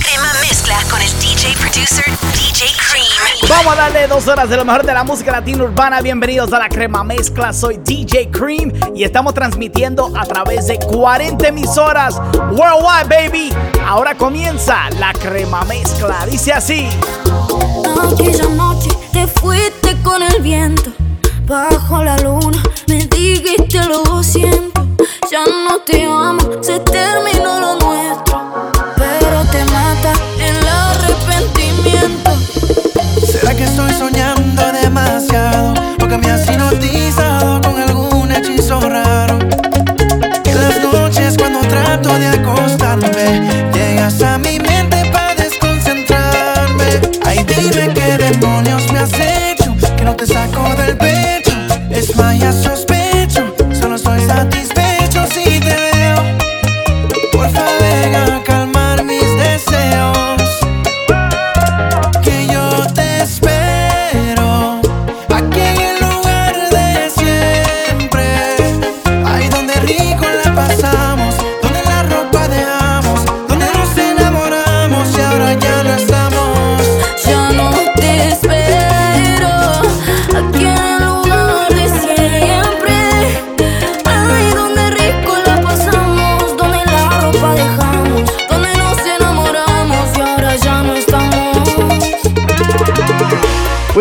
crema mezcla con el DJ producer DJ Cream. Vamos a darle dos horas de lo mejor de la música latina urbana. Bienvenidos a la crema mezcla. Soy DJ Cream y estamos transmitiendo a través de 40 emisoras worldwide, baby. Ahora comienza la crema mezcla. Dice así. Aquella noche te fuiste con el viento bajo la luna. Me dijiste lo siento, ya no te amo, se terminó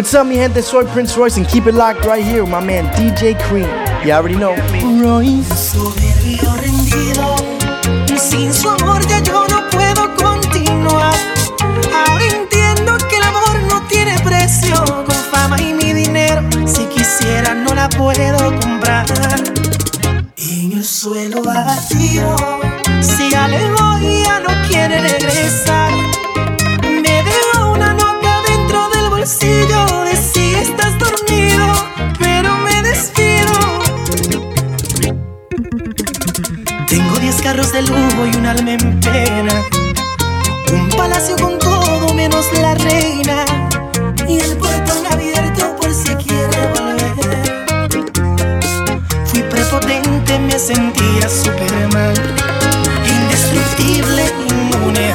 What's up, mi gente? Soy Prince Royce, and keep it locked right here with my man DJ Cream. You already know. Royce. Sin su amor ya yo no puedo continuar. Ahora entiendo que el amor no tiene precio, con fama y mi dinero, si quisiera no la puedo comprar. En el suelo abatido, 10 carros de y un alma en pena. Un palacio con todo menos la reina. Y el portón abierto por si quiere volver. Fui prepotente, me sentía Superman. Indestructible, inmune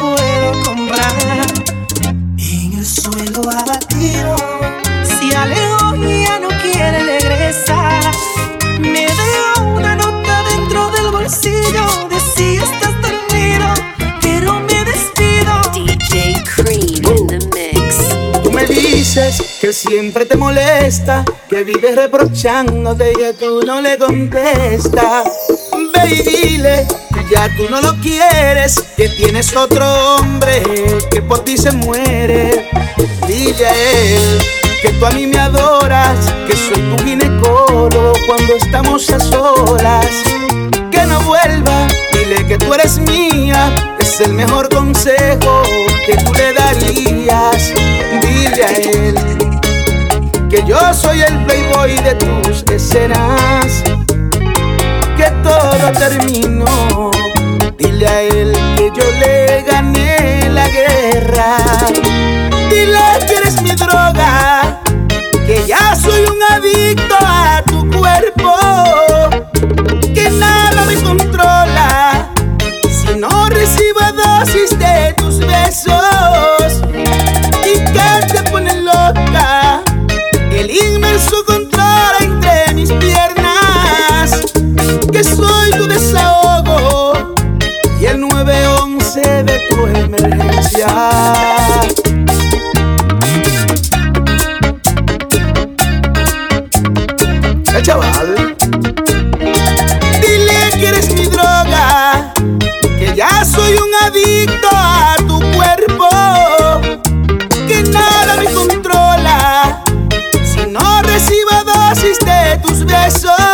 puedo comprar. En el suelo abatido, si alejo ya no quiere regresar, me dejo una nota dentro del bolsillo de si estás dormido, pero me despido. DJ Cream in the mix. Tú me dices que siempre te molesta, que vives reprochándote y que tú no le contestas. Ve y dile ya tú no lo quieres, que tienes otro hombre que por ti se muere. Dile a él que tú a mí me adoras, que soy tu ginecólogo cuando estamos a solas. Que no vuelva, dile que tú eres mía, es el mejor consejo que tú le darías. Dile a él que yo soy el playboy de tus escenas, que todo terminó. Dile a él que yo le gané la guerra. Dile que eres mi droga, que ya soy un adicto a tu cuerpo, que nada me controla si no recibo dosis de tus besos emergencia El chaval. Dile que eres mi droga que ya soy un adicto a tu cuerpo, que nada me controla. Si no recibo dosis de tus besos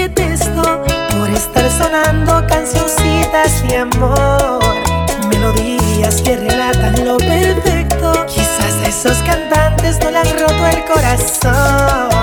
detesto por estar sonando cancioncitas de amor. Melodías que relatan lo perfecto. Quizás a esos cantantes no le han roto el corazón.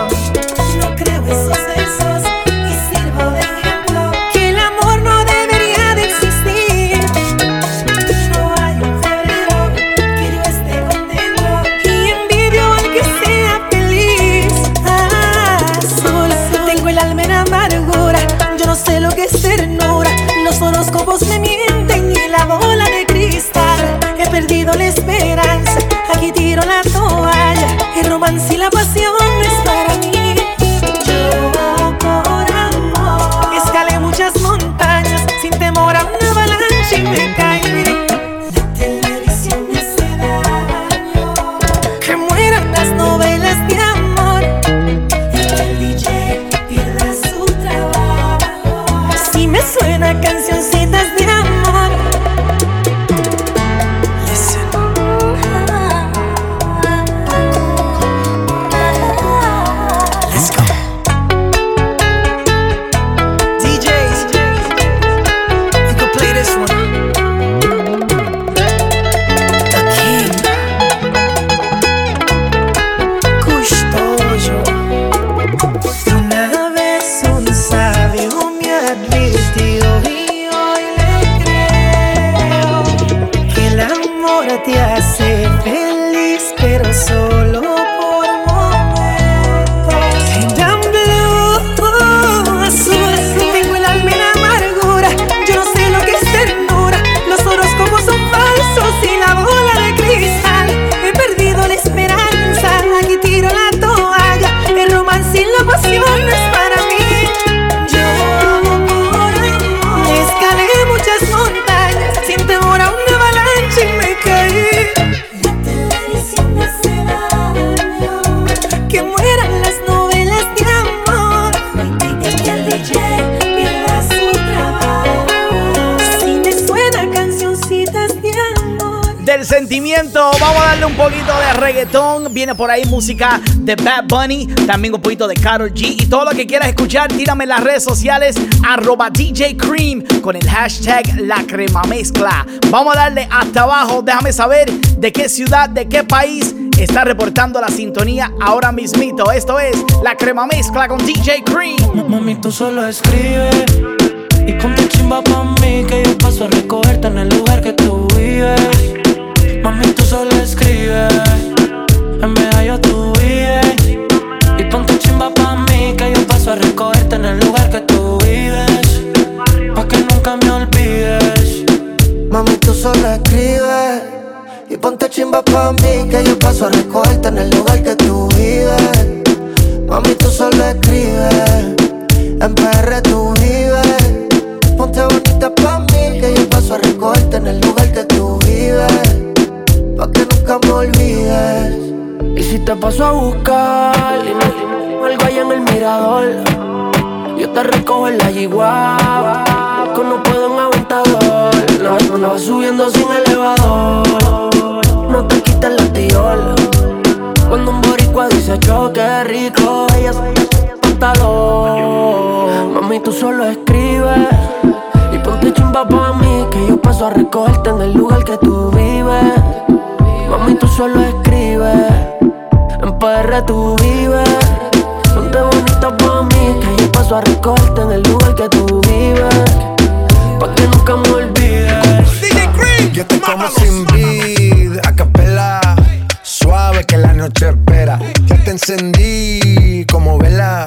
Viene por ahí música de Bad Bunny, también un poquito de Karol G. Y todo lo que quieras escuchar, tírame en las redes sociales, arroba DJ Cream, con el hashtag La Crema Mezcla. Vamos a darle hasta abajo, déjame saber de qué ciudad, de qué país está reportando la sintonía ahora mismito. Esto es La Crema Mezcla con DJ Cream. Mami, tú solo escribe y ponte chimba pa' mí que yo paso a recogerte en el lugar que tú vives. Mami, tú solo escribe, en medallo tú vives. Y ponte chimba pa' mí que yo paso a recogerte en el lugar que tú vives. Pa' que nunca me olvides. Mami, tú solo escribes y ponte chimba pa' mí que yo paso a recogerte en el lugar que tú vives. Mami, tú solo escribes, en PR tú vives. Ponte bonita pa' mí que yo paso a recogerte en el lugar que tú vives. Pa' que nunca me olvides. Si te paso a buscar, algo allá en el mirador. Yo te recojo en la yigua, que no puedo en aventador. No, no, subiendo sin elevador. No te quites la tiola. Cuando un boricua dice yo qué rico, ella se pantalón. Mami, tú solo escribes y ponte chimba pa' mí que yo paso a recogerte en el lugar que tú vives. Mami, tú solo escribes, en PR tú vives. Ponte bonita pa' mí que yo paso a recogerte en el lugar que tú vives. Pa' que nunca me olvides. DJ yo te como sin vid, a capela, suave que la noche espera. Ya te encendí como vela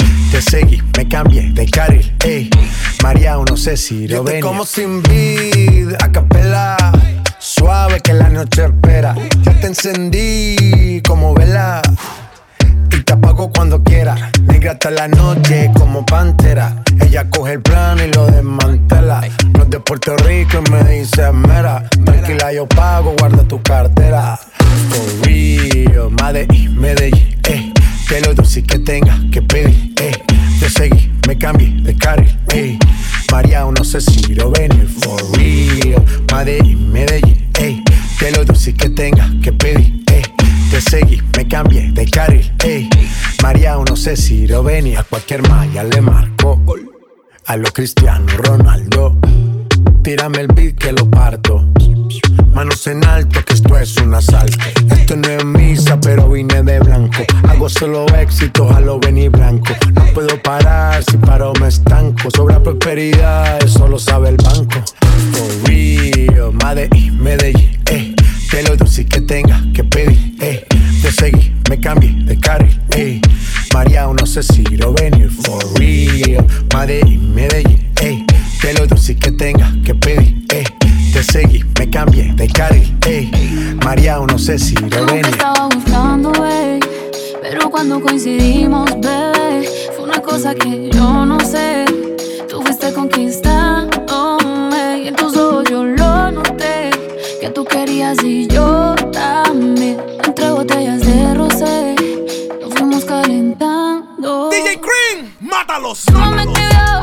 te seguí, me cambié de carril, ey. María, no sé si lo ven. como sin vid, a capela. Suave que la noche espera. Ya te encendí como vela. Y te apago cuando quiera. Negra hasta la noche como pantera. Ella coge el plano y lo desmantela. No es de Puerto Rico y me dice mera. Tranquila, yo pago, guarda tu cartera. For real, Madrid, Medellín, eh que lo dulce que tenga que pedir, ey. Te seguí, me cambié de carril, ey. María, no sé si lo venir for real. Madrid, Medellín, ey. Que lo dulce que tenga que pedir, ey. Te seguí, me cambié de carril, ey. María, no sé si lo venir a cualquier malla le marco. A lo Cristiano Ronaldo Tírame el beat que lo parto. Manos en alto, que esto es un asalto. Esto no es misa, pero vine de blanco. Hago solo éxito, a lo y blanco. No puedo parar, si paro me estanco. Sobra prosperidad, eso lo sabe el banco. For real, Madrid, Medellín, eh. Que lo dulce que tenga que pedir, eh. Te seguí, me cambié de carril, eh. María, no sé si lo venir. For real, Madrid, Medellín, de lo dulce que tenga que pedir, eh. Te seguí, me cambié de carril, eh. María, no sé si revenía. estaba buscando, eh, pero cuando coincidimos, bebé, fue una cosa que yo no sé. Tú fuiste conquistándome y en tus ojos yo lo noté, que tú querías y yo también. Entre botellas de rosé, nos fuimos calentando. DJ Green, mátalos. mátalos. No me quedo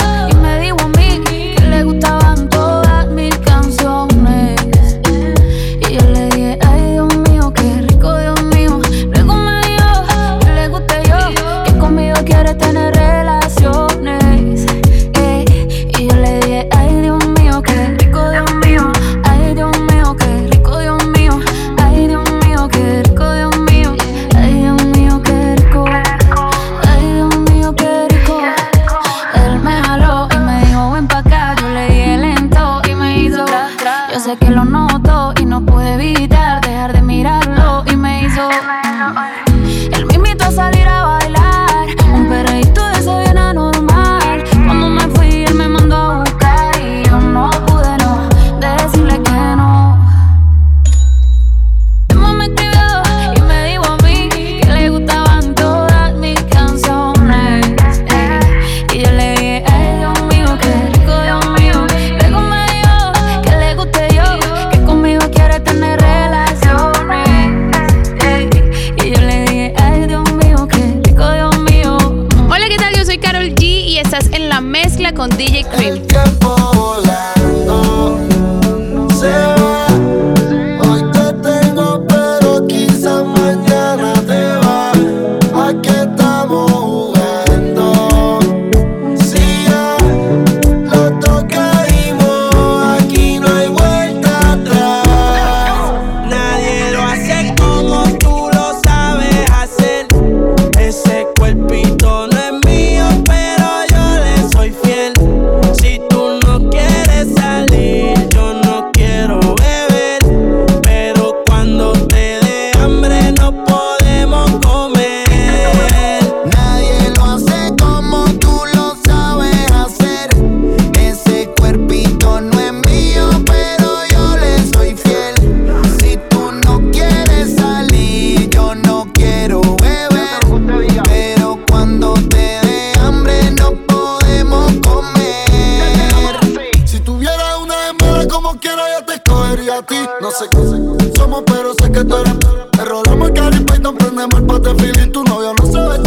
Biden prendeme el pate feeling Tu novio no sabe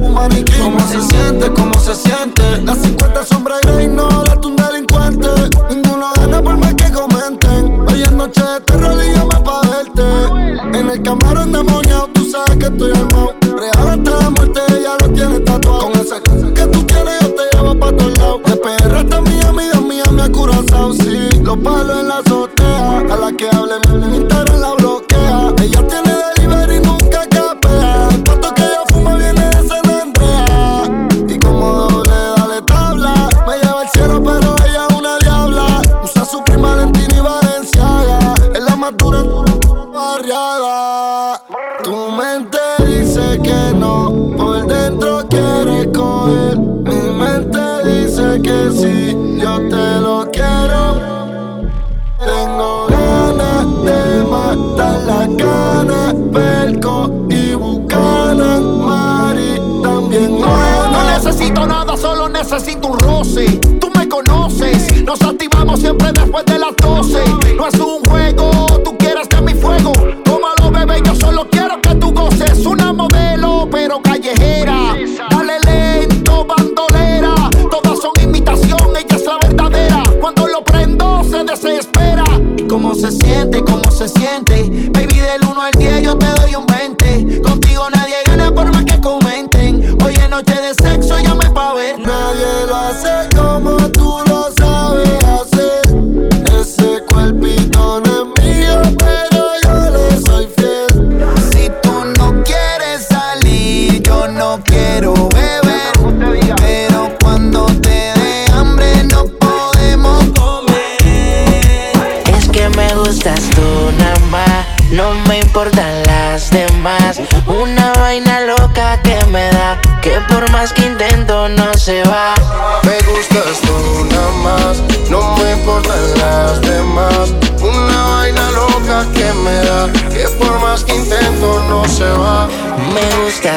un maniquí ¿Cómo se siente? ¿Cómo se siente? Las 50 sombras Grey no eres un delincuente Ninguno gana por más que comenten Hoy es noche de terror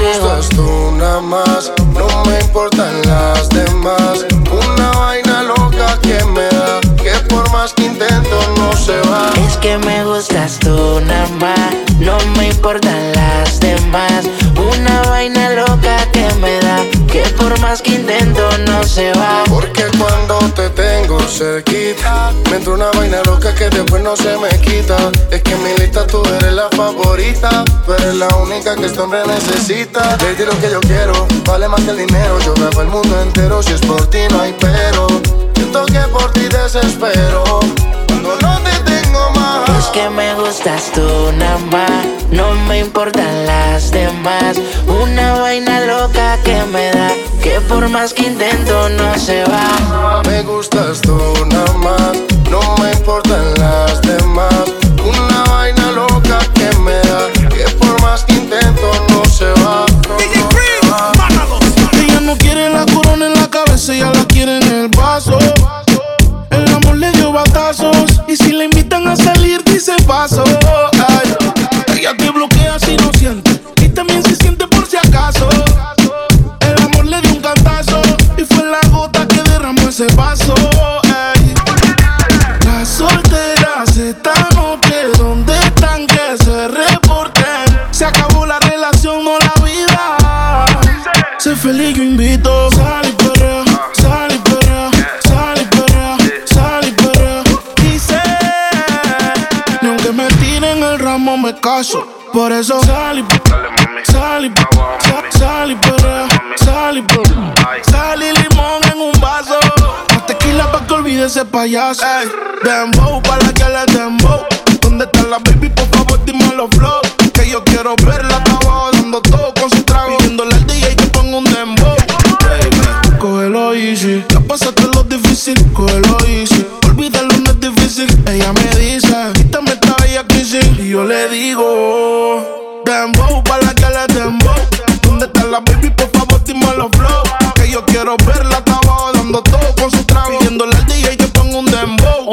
Gustas tú nada más, no me importan las demás. Una vaina loca que me da, que por más que intento no se va. Es que me gustas tú nada más, no me importan las demás. Una vaina loca por más que intento no se va. Porque cuando te tengo cerquita, me entra una vaina loca que después no se me quita. Es que en mi lista tú eres la favorita, pero eres la única que este hombre necesita. Baby, lo que yo quiero vale más que el dinero. Yo grabo el mundo entero, si es por ti no hay pero. Siento que por ti desespero, cuando no te tengo más. Es que me gustas tú nada más, no me importan las demás. Una vaina loca que me da, que por más que intento no se va. Me gustas tú nada más, no me importan las demás. Caso. Por eso sal y sal y sal, y perrea, sal y. Sal y limón en un vaso. Más tequila pa' que olvide ese payaso. Ey, dembow pa' la que le dembow. ¿Dónde está la baby? Por favor, dime los flow. Que yo quiero verla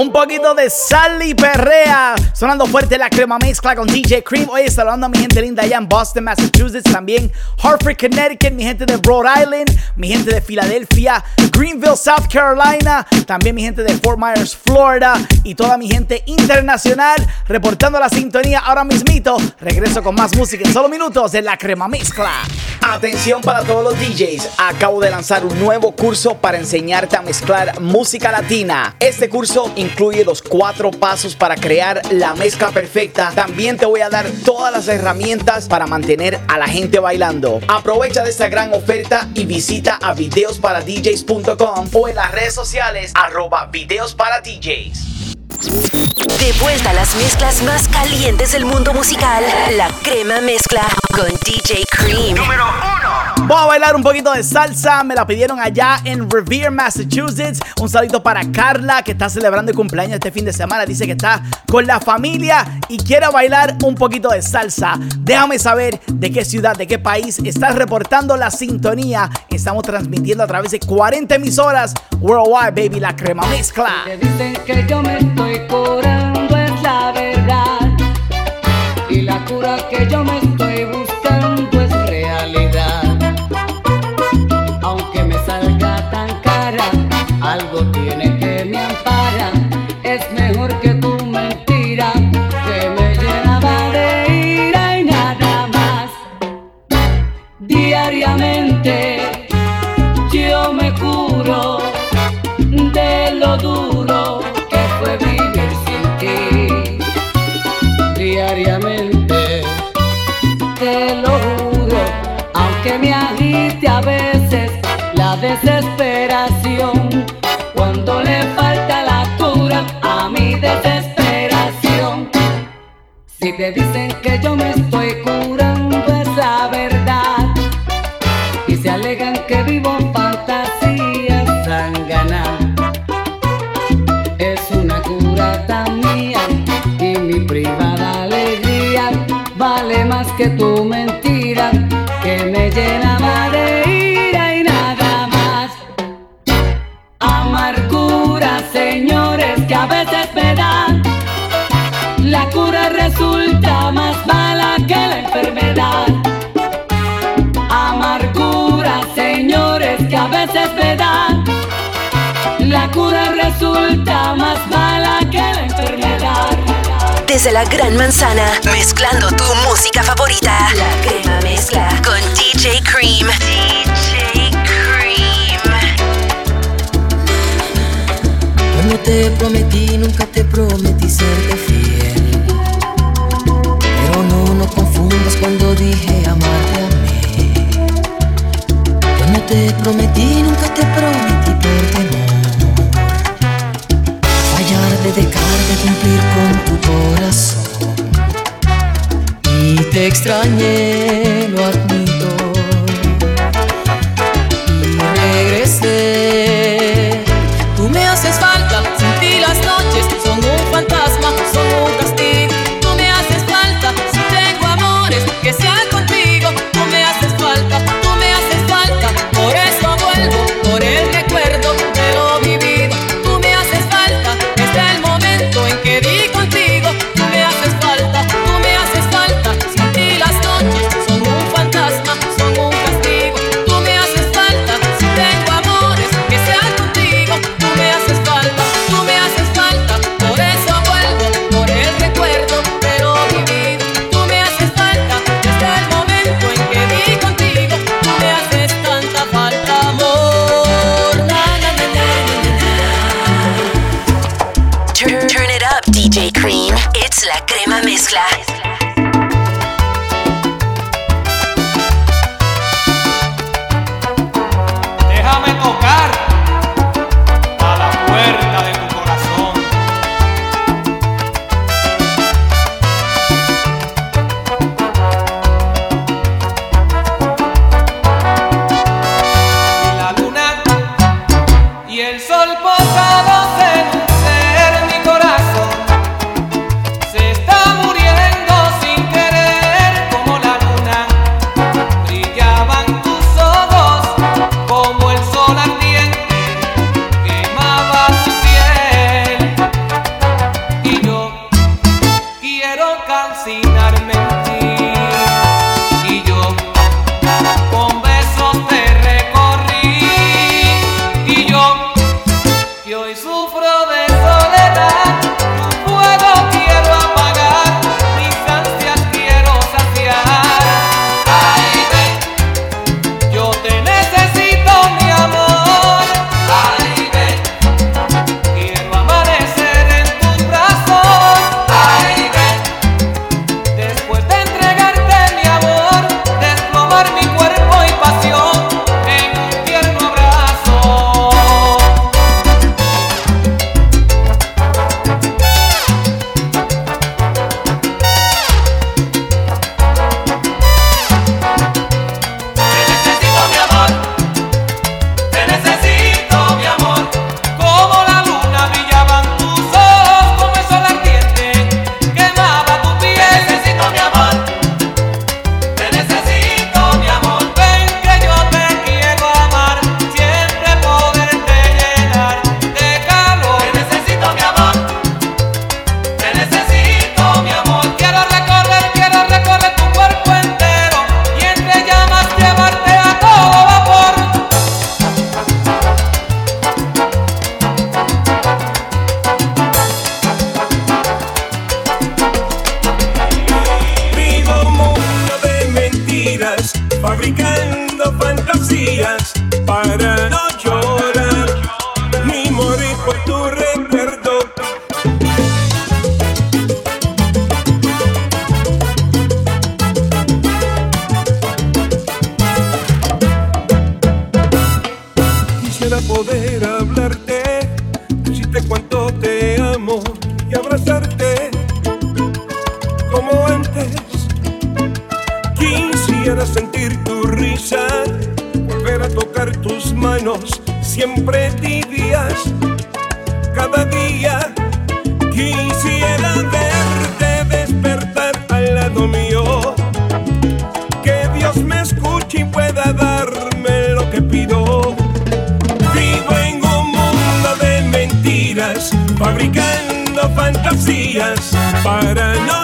Un poquito de sal y perrea. Sonando fuerte la crema mezcla con DJ Cream. Oye, saludando a mi gente linda allá en Boston, Massachusetts. También Hartford, Connecticut. Mi gente de Rhode Island. Mi gente de Filadelfia. Greenville, South Carolina. También mi gente de Fort Myers, Florida. Y toda mi gente internacional. Reportando la sintonía ahora mismito. Regreso con más música en solo minutos de la crema mezcla. Atención para todos los DJs. Acabo de lanzar un nuevo curso para enseñarte a mezclar música latina. Este curso incluye los cuatro pasos para crear la mezcla perfecta. También te voy a dar todas las herramientas para mantener a la gente bailando. Aprovecha de esta gran oferta y visita a videosparadjs.com o en las redes sociales arroba videos para DJs. De vuelta a las mezclas más calientes del mundo musical. La crema mezcla con DJ Cream. Número Vamos a bailar un poquito de salsa. Me la pidieron allá en Revere, Massachusetts. Un saludito para Carla, que está celebrando el cumpleaños este fin de semana. Dice que está con la familia y quiere bailar un poquito de salsa. Déjame saber de qué ciudad, de qué país estás reportando la sintonía. Estamos transmitiendo a través de 40 emisoras worldwide, baby. La crema mezcla. Dicen que yo me estoy curando, deve ser. cura resulta más mala que la enfermedad. Desde la Gran Manzana, mezclando tu música favorita. La crema mezcla con DJ Cream. DJ Cream. Cuando te prometí, nunca te prometí serte fiel. Pero no nos confundas cuando dije amarte a mí. Yo no te prometí, nunca te prometí dejar de cumplir con tu corazón. Y te extrañé, lo admiro. Para no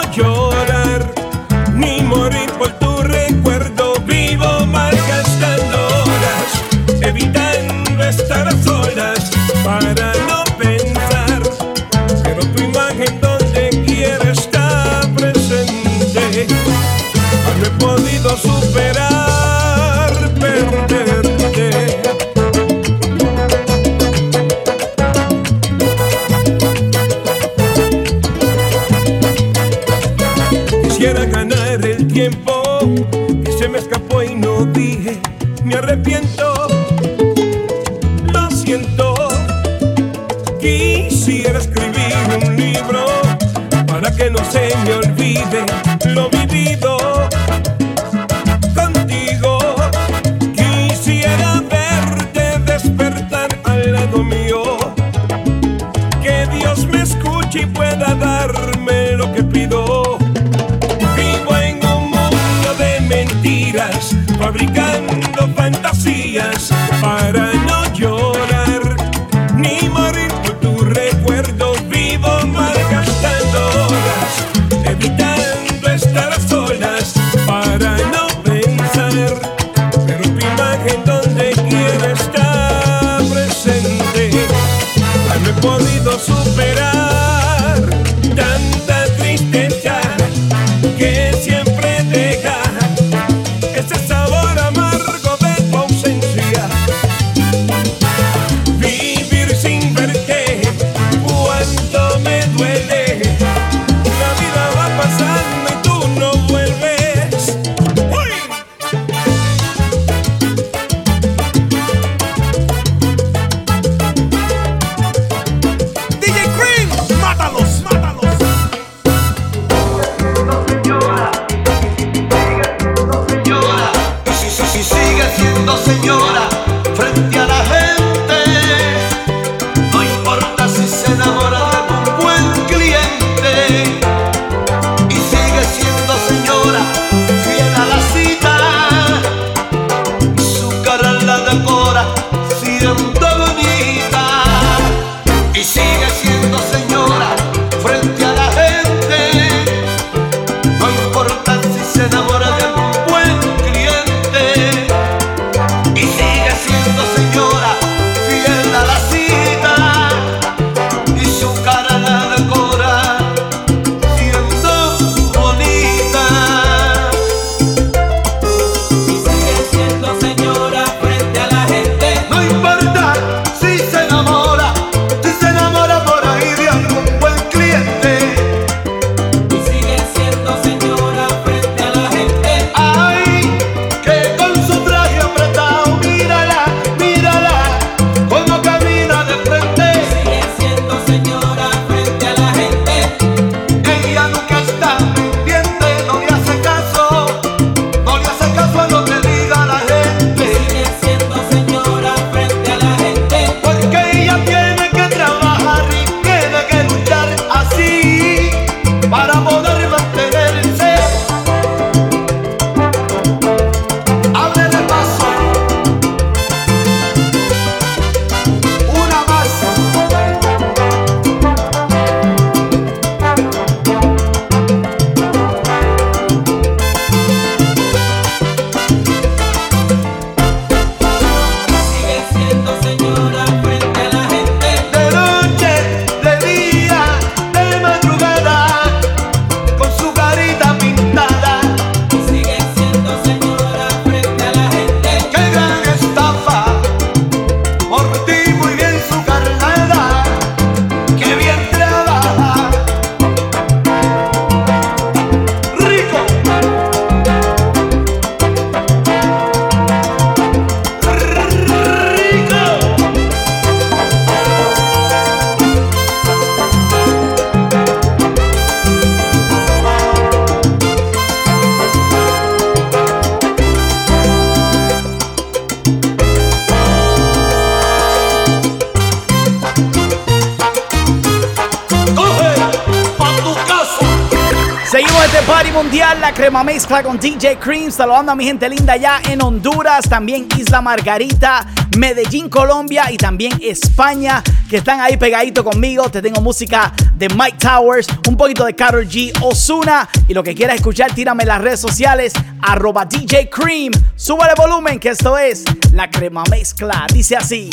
Cream. Saludando a mi gente linda allá en Honduras, también Isla Margarita, Medellín, Colombia y también España, que están ahí pegaditos conmigo. Te tengo música de Mike Towers, un poquito de Carol G, Osuna. Y lo que quieras escuchar, tírame en las redes sociales, arroba DJ Cream. Súbale volumen, que esto es la crema mezcla. Dice así.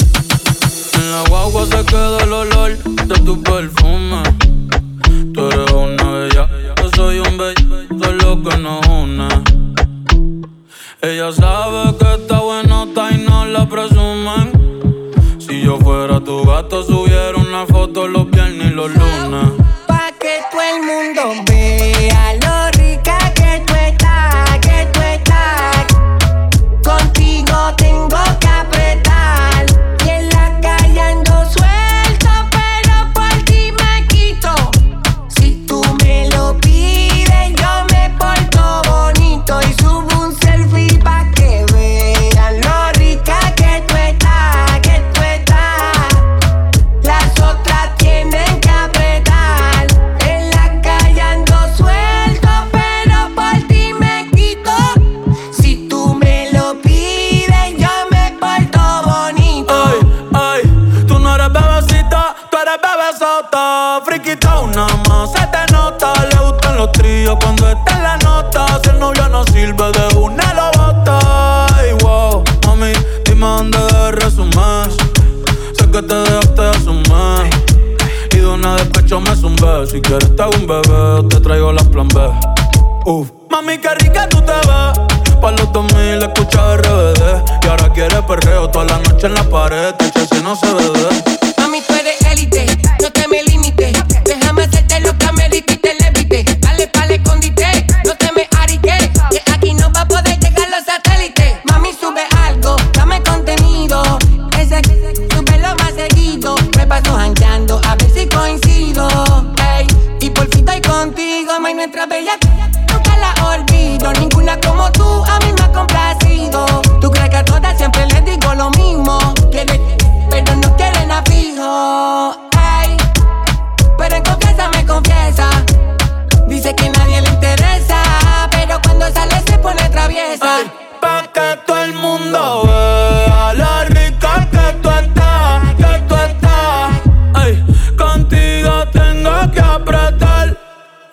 En la guagua se el olor de tu perfume. Tú eres una bella, yo soy un bello, lo que nos. Ella sabe que está buenota y no la presumen. Si yo fuera tu gato, subiera una foto los viernes y los lunes. Pa' que todo el mundo de una lo bota. Ay, wow, mami, dime dónde de resumen. Sé que te dejaste de asumir. Y de una despecho me zumbé. Si quieres te hago un bebé, te traigo la plan B. Uf. Mami, qué rica tú te ves. Pa' los 2000 escucha RBD. Y ahora quieres perreo toda la noche en la pared. Te si no se ve. Mami, tú eres élite, no te me limites.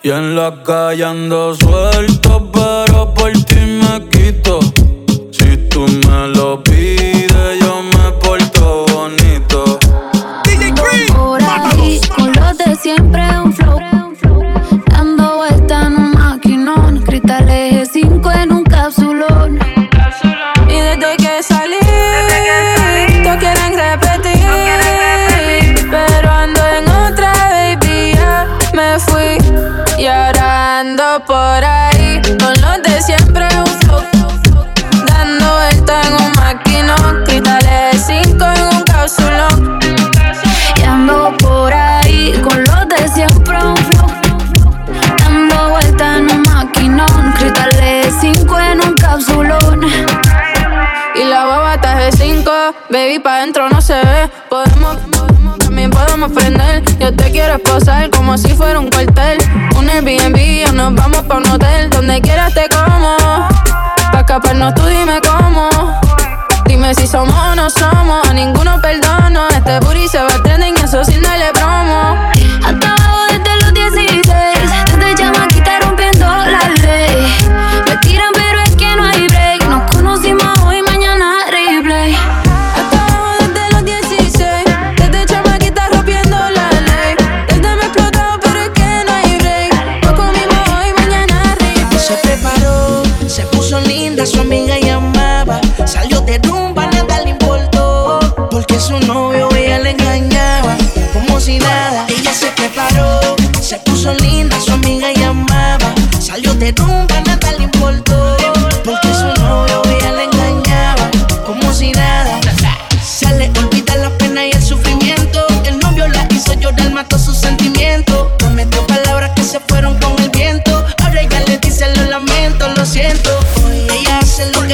Y en la calle ando suelto, pero por ti me quito. Si tú me lo pides, por ahí, con los de siempre flow. Dando vuelta en un maquinón, cristales 5 en un cápsulón. Y ando por ahí, con los de siempre un. Dando vuelta en un maquinón. Cristal eje 5 en un capsulón. Y la baba está de 5, baby, pa' dentro no se ve. Podemos, Yo te quiero esposar como si fuera un cuartel. Un Airbnb o nos vamos pa' un hotel. Donde quieras te como. Pa' escaparnos tú dime cómo. Dime si somos o no somos. A ninguno perdono. Este booty se va a trending, eso sin darle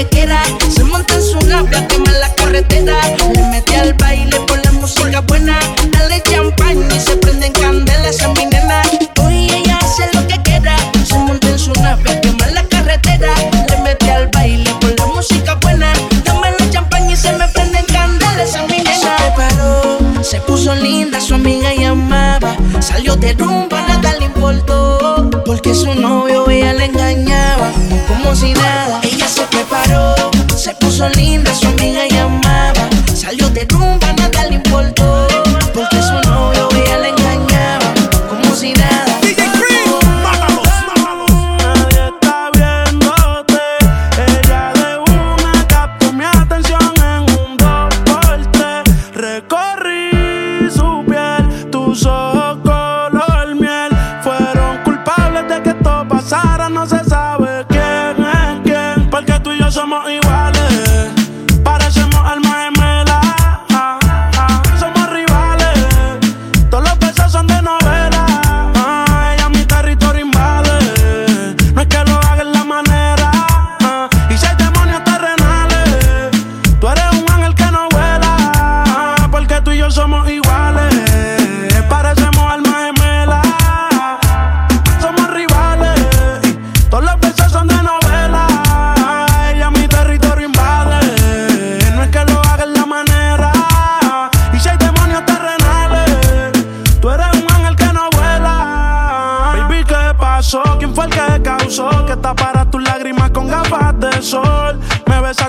queda. Se monta en su nave, quema la carretera. Le mete al baile por la música buena. Dale champagne y se prenden candelas a mi nena. Hoy ella hace lo que quiera. Se monta en su nave, quema la carretera. Le metí al baile por la música buena. Dame la champagne y se me prenden candelas a mi nena. Se paró, se puso linda, su amiga llamaba. Salió de rumba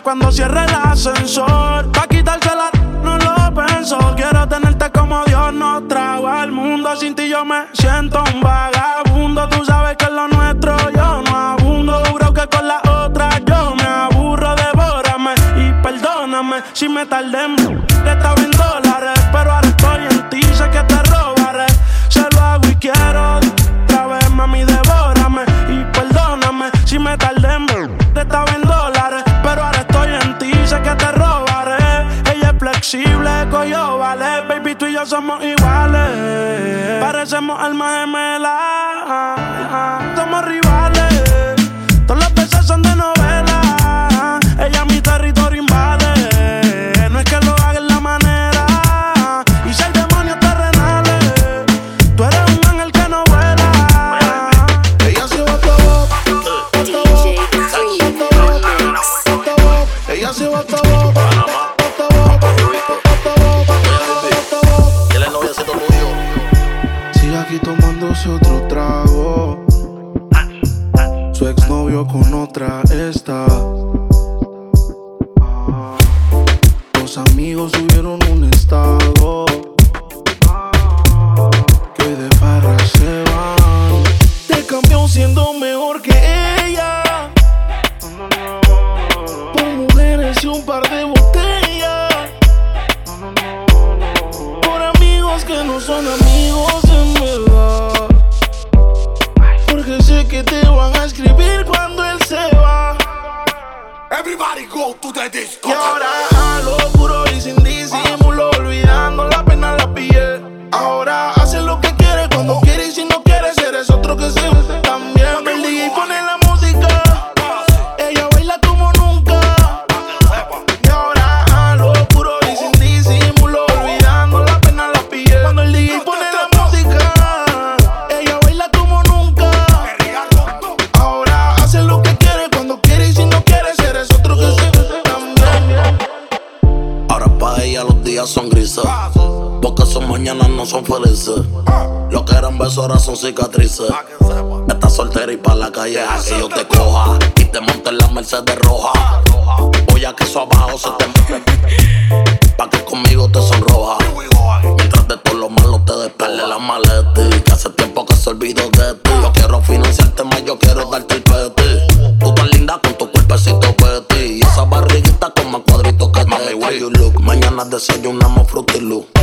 cuando cierre el ascensor. Pa' quitársela, no lo pensó. Quiero tenerte como Dios nos trajo al mundo. Sin ti yo me siento un vagabundo. Tú sabes que es lo nuestro, yo no abundo. Duro que con la otra yo me aburro. Devórame y perdóname si me tardé en tú y yo somos iguales. Parecemos almas gemelas. desayunamos frutilú.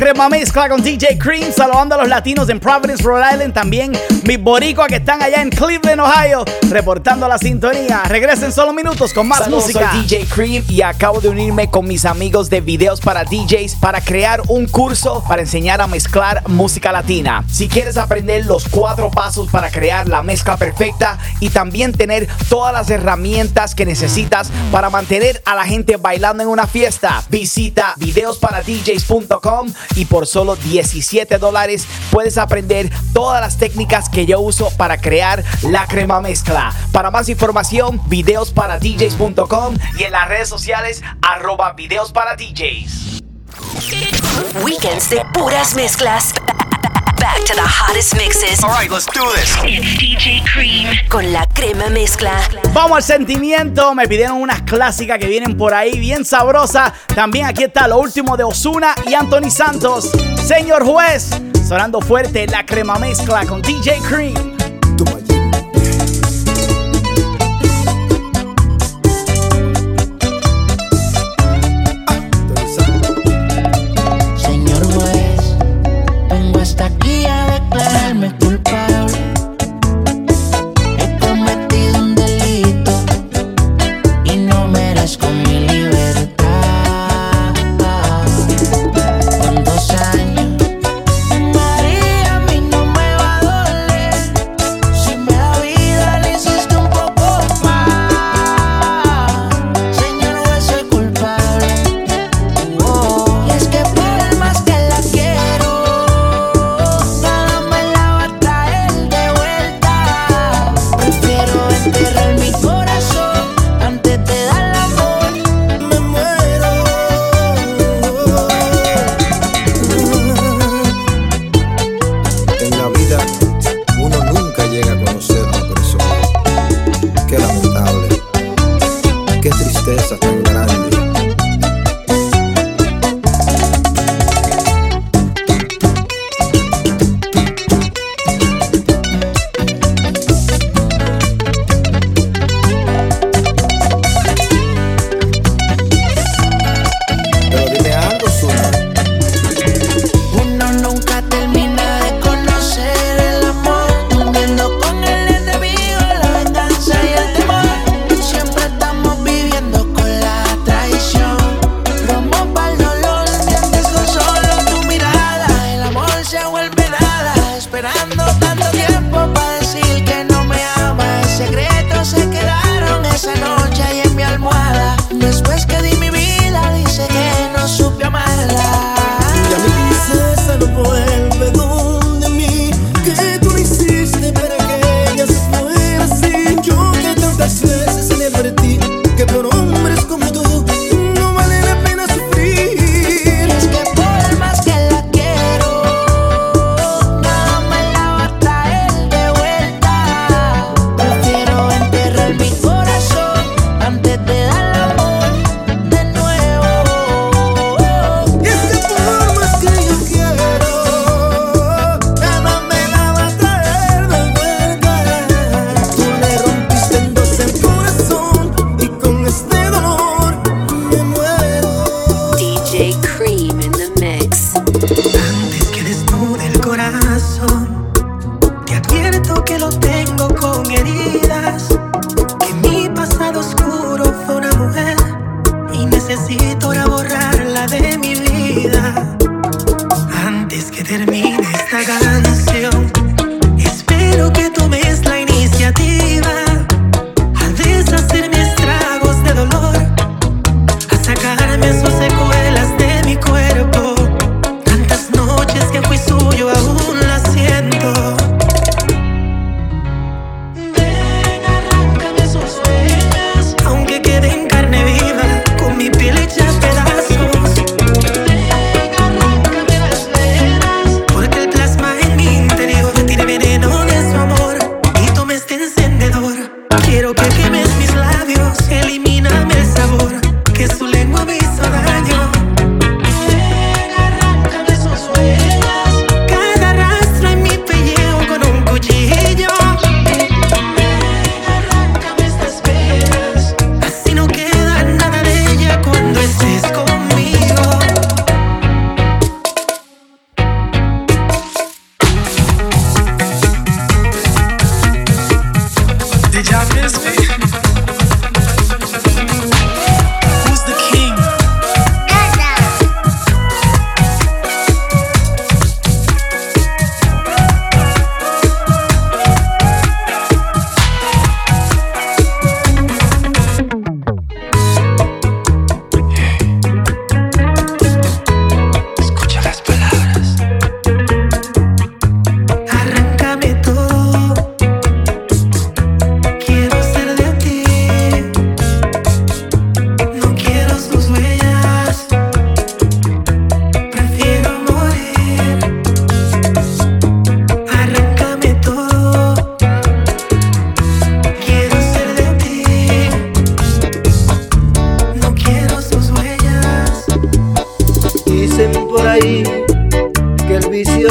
Crema mezcla con DJ Cream, saludando a los latinos en Providence, Rhode Island, también mis boricuas que están allá en Cleveland, Ohio, reportando la sintonía. Regresen solo minutos con más Saludos, música. Soy DJ Cream y acabo de unirme con mis amigos de videos para DJs para crear un curso para enseñar a mezclar música latina. Si quieres aprender los cuatro pasos para crear la mezcla perfecta y también tener todas las herramientas que necesitas para mantener a la gente bailando en una fiesta, visita videosparadjs.com y por solo 17 dólares puedes aprender todas las técnicas que yo uso para crear la crema mezcla. Para más información, videosparadjs.com y en las redes sociales arroba videos para DJs. Weekends de puras mezclas. Back to the hottest mixes. All right, let's do this. It's DJ Cream con la crema mezcla. Vamos al sentimiento. Me pidieron unas clásicas que vienen por ahí bien sabrosas. También aquí está lo último de Osuna y Anthony Santos. Señor juez, sonando fuerte la crema mezcla con DJ Cream.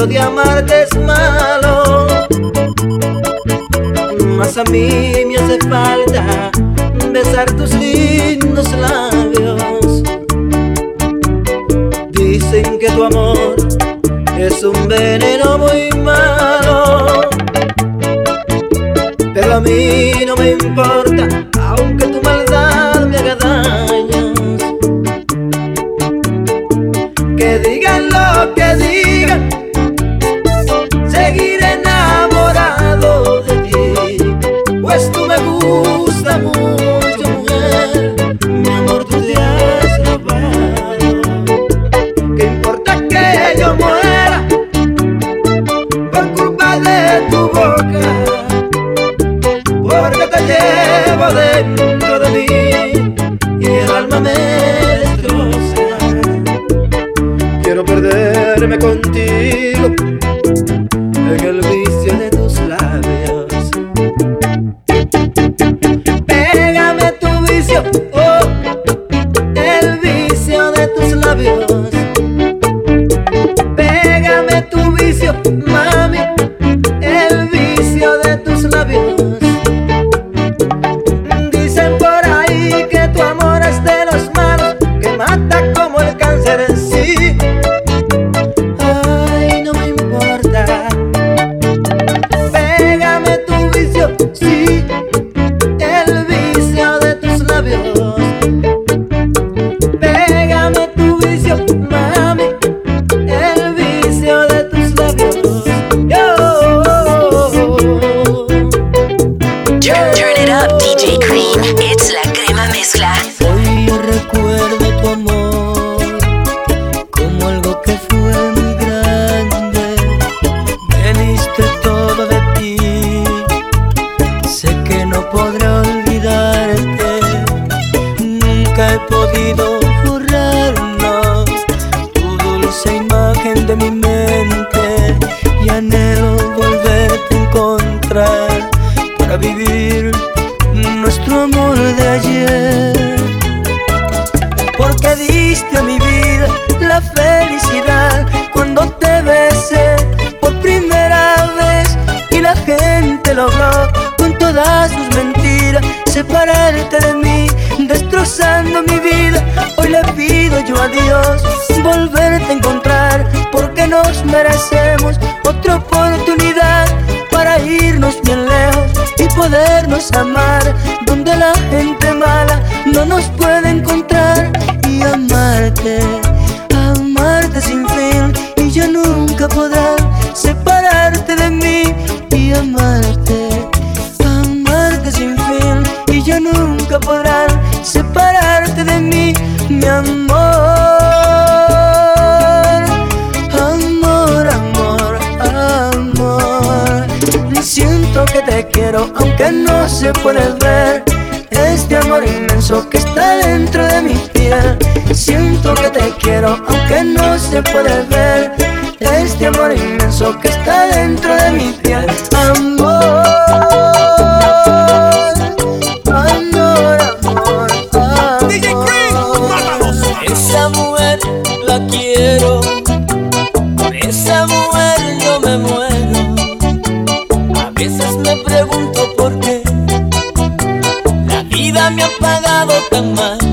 de amarte es malo, mas a mí me hace falta besar tus lindos labios. Dicen que tu amor es un veneno muy malo, pero a mí no me importa gente mala no nos puede encontrar y amarte, amarte sin fin y yo nunca podrá separarte de mí y amarte, amarte sin fin y yo nunca podrá separarte de mí, mi amor. Amor, amor, amor. Siento que te quiero aunque no se puede ver te quiero aunque no se puede ver. Este amor inmenso que está dentro de mi piel. Amor. Amor, amor, amor. Esa mujer la quiero. Por esa mujer yo me muero. A veces me pregunto por qué la vida me ha pagado tan mal.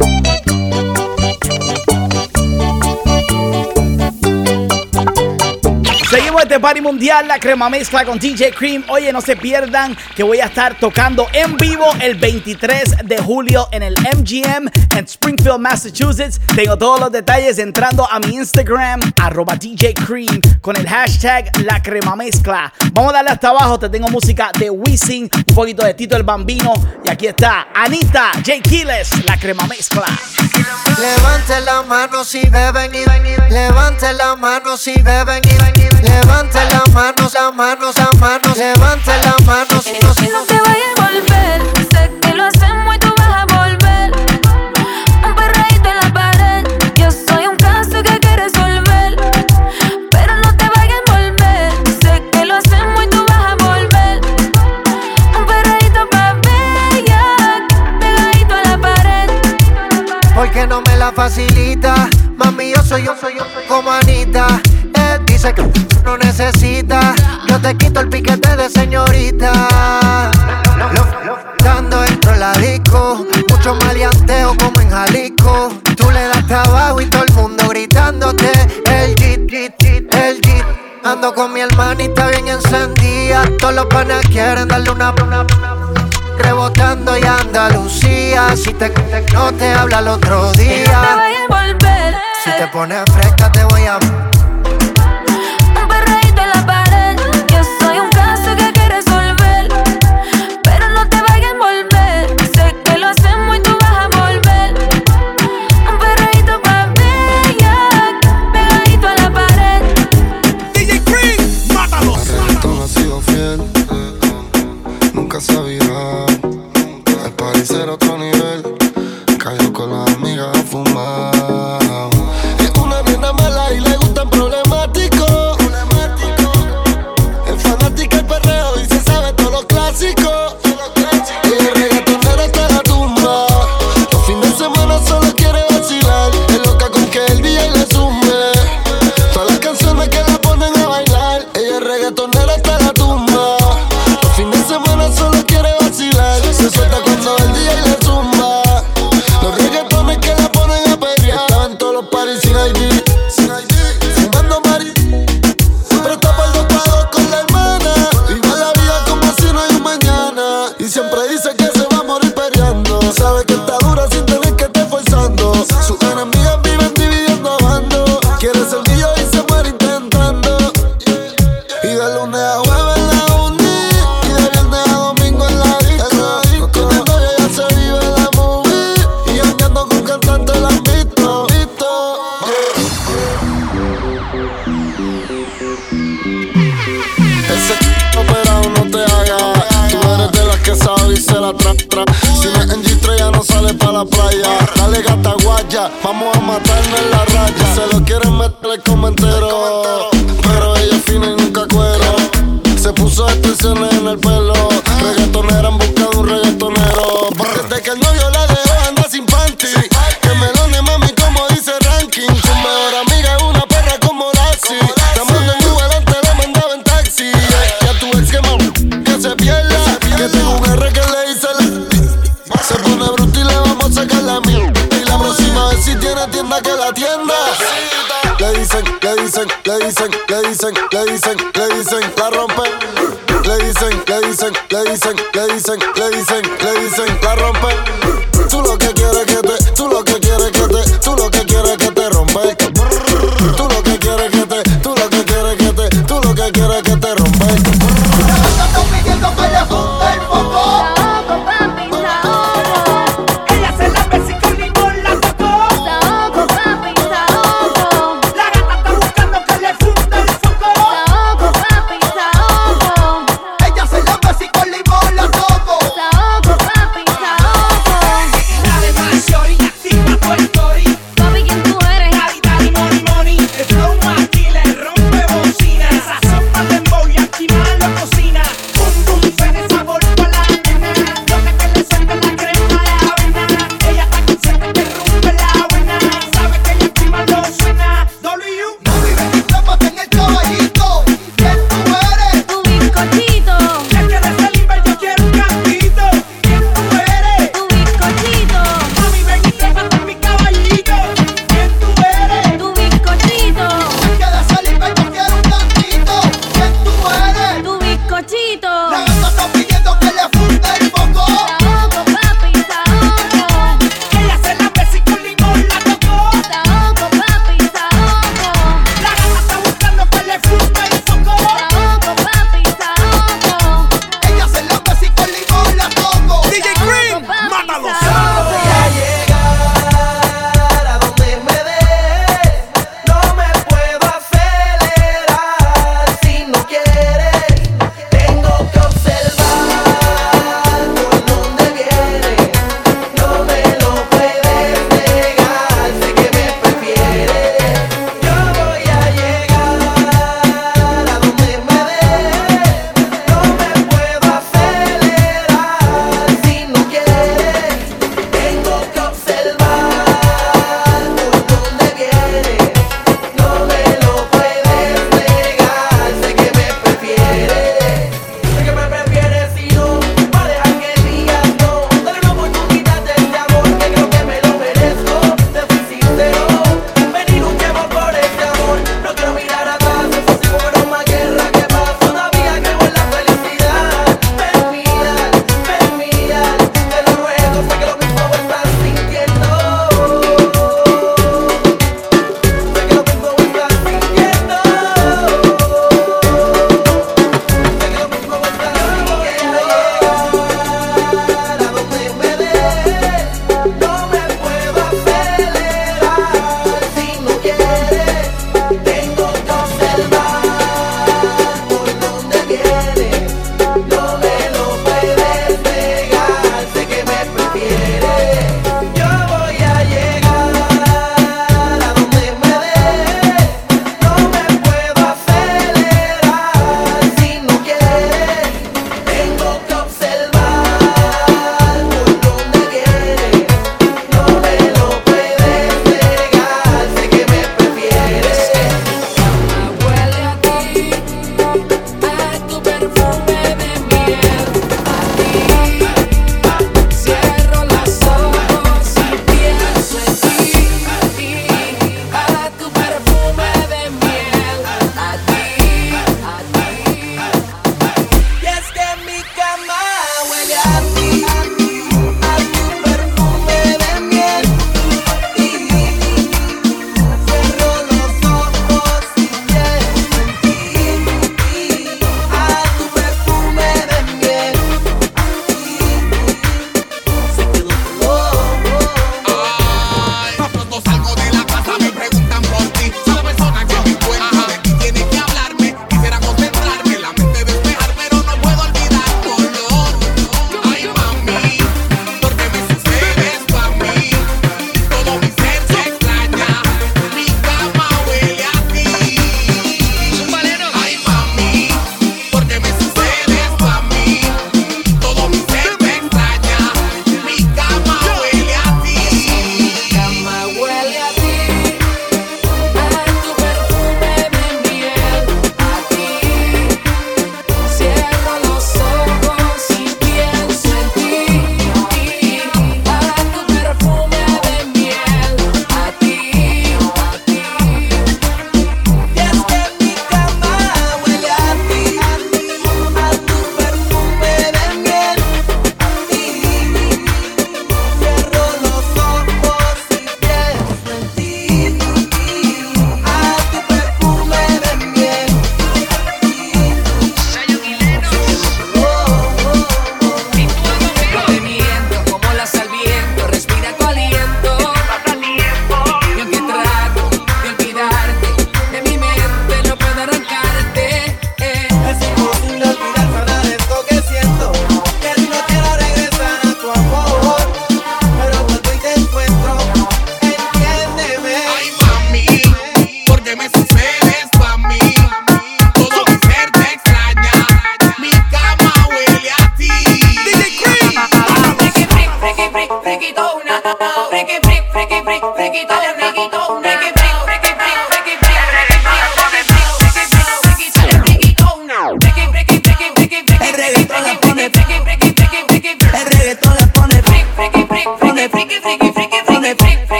Thank you. Este party mundial, la crema mezcla con DJ Cream. Oye, no se pierdan que voy a estar tocando en vivo el 23 de julio en el MGM en Springfield, Massachusetts. Tengo todos los detalles entrando a mi Instagram, arroba DJ Cream, con el hashtag la crema mezcla. Vamos a darle hasta abajo, te tengo música de Wisin, un poquito de Tito el Bambino. Y aquí está Anita, J. Kiles, la crema mezcla. Levante la mano si beben y levante la mano si beben y levante la mano, la mano, la mano, levante la mano si no Si no te vayas a volver, sé que lo hacemos y tú vas a volver. Un perreíto en la pared, yo soy un caso que que resolver. Pero no te vayas a volver, sé que lo hacemos y tú vas a volver. Un perreíto pa' bella, pegadito a la pared. porque no me la facilita. Mami, yo soy yo, soy yo, como Anita. Eh, dice que Yo te quito el piquete de señorita. Dando dentro de la disco, mucho maleanteo como en Jalisco. Tú le das trabajo y todo el mundo gritándote. El jeep, el jeep. Ando con mi hermanita bien encendida. Todos los panas quieren darle una, rebotando y Andalucía. Si te, no te habla el otro día. Si te pones fresca, te voy a.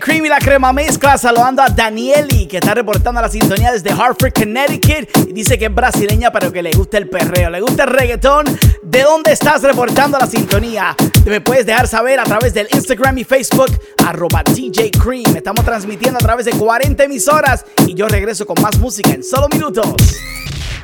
Cream y la crema mezcla, saludando a Danieli, que está reportando la sintonía desde Hartford, Connecticut. Y dice que es brasileña, pero que le gusta el perreo, le gusta el reggaetón. ¿De dónde estás reportando la sintonía? Me puedes dejar saber a través del Instagram y Facebook, arroba DJ Cream. Estamos transmitiendo a través de 40 emisoras y yo regreso con más música en solo minutos.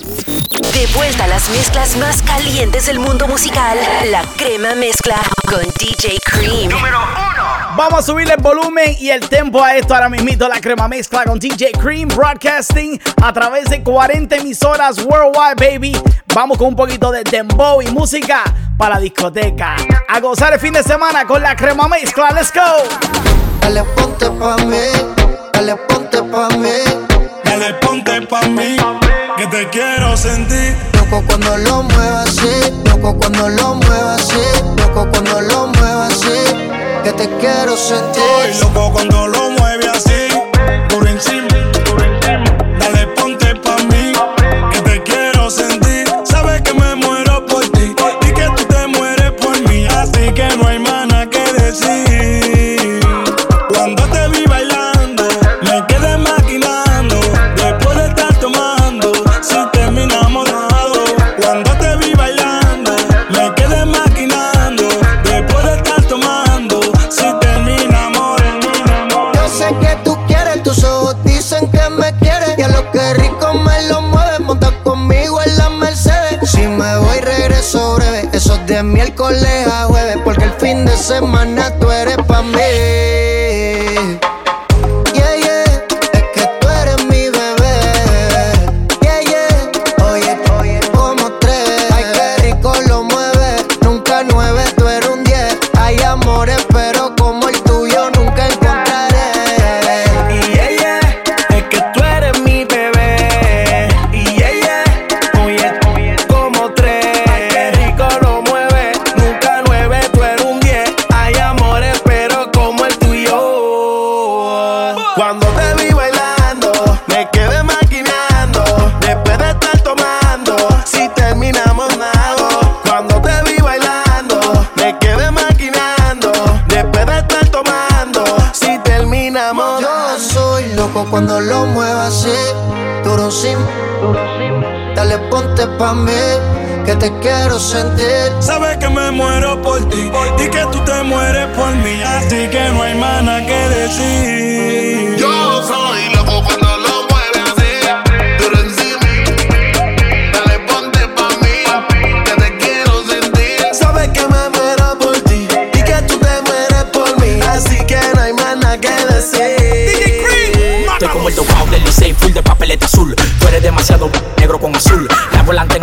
De vuelta a las mezclas más calientes del mundo musical, la crema mezcla con DJ Cream. Vamos a subirle el volumen y el tempo a esto ahora mismito, la crema mezcla con DJ Cream Broadcasting a través de 40 emisoras worldwide, baby. Vamos con un poquito de dembow y música para la discoteca. A gozar el fin de semana con la crema mezcla, let's go. Dale ponte pa' mí, dale ponte pa' mí. Dale, ponte pa' mí, que te quiero sentir. Loco cuando lo muevas así, loco cuando lo muevas así, loco cuando lo muevas así, que te quiero sentir. Estoy loco cuando lo mueve así, por encima. Miércoles a jueves, porque el fin de semana tú eres pa' mí. Que te quiero sentir. Sabes que me muero por ti y que tú te mueres por mí. Así que no hay más nada que decir.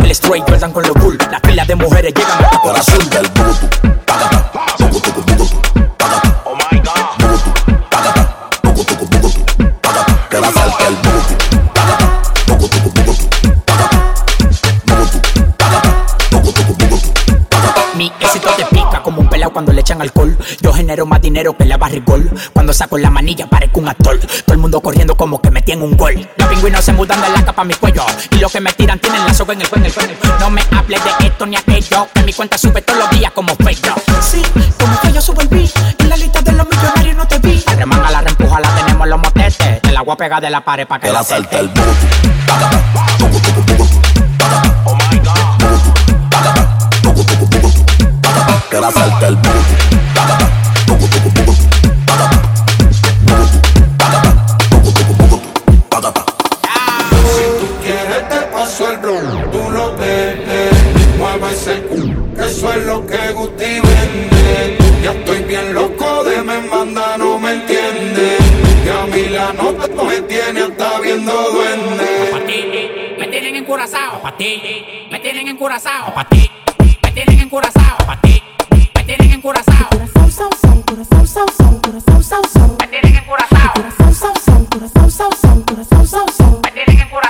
El straight, Jordan con los bull. Las pilas de mujeres llegan hasta por azul. del salte el booty. Mi éxito te pica como un pelao cuando le echan alcohol. Yo genero más dinero que la barrigol. Cuando saco la manilla parezco un actor. Todo el mundo corriendo como que metí en un gol. Los pingüinos se mudan de la capa a mi cuello. Y los que me tiran tienen la soga en el cuello. No me hables de esto ni aquello. Que mi cuenta sube todos los días como fello. Sí, como que yo subo el beat. En la lista de los millonarios no te vi. La remanga, la reempuja, la tenemos en los motetes. El agua pega de la pared para que la la salte el booty. Que la salte el booty. Es lo que Gusti vende. Ya estoy bien loco de me manda, no me entiende. Y a mí la nota no me tiene hasta viendo duende. Me tienen encurazao, pa' ti. Me tienen encurazao, pa' ti. Me tienen encurazao, pa' ti. Me tienen encurazao. Me tienen encurazao. Me tienen encurazao.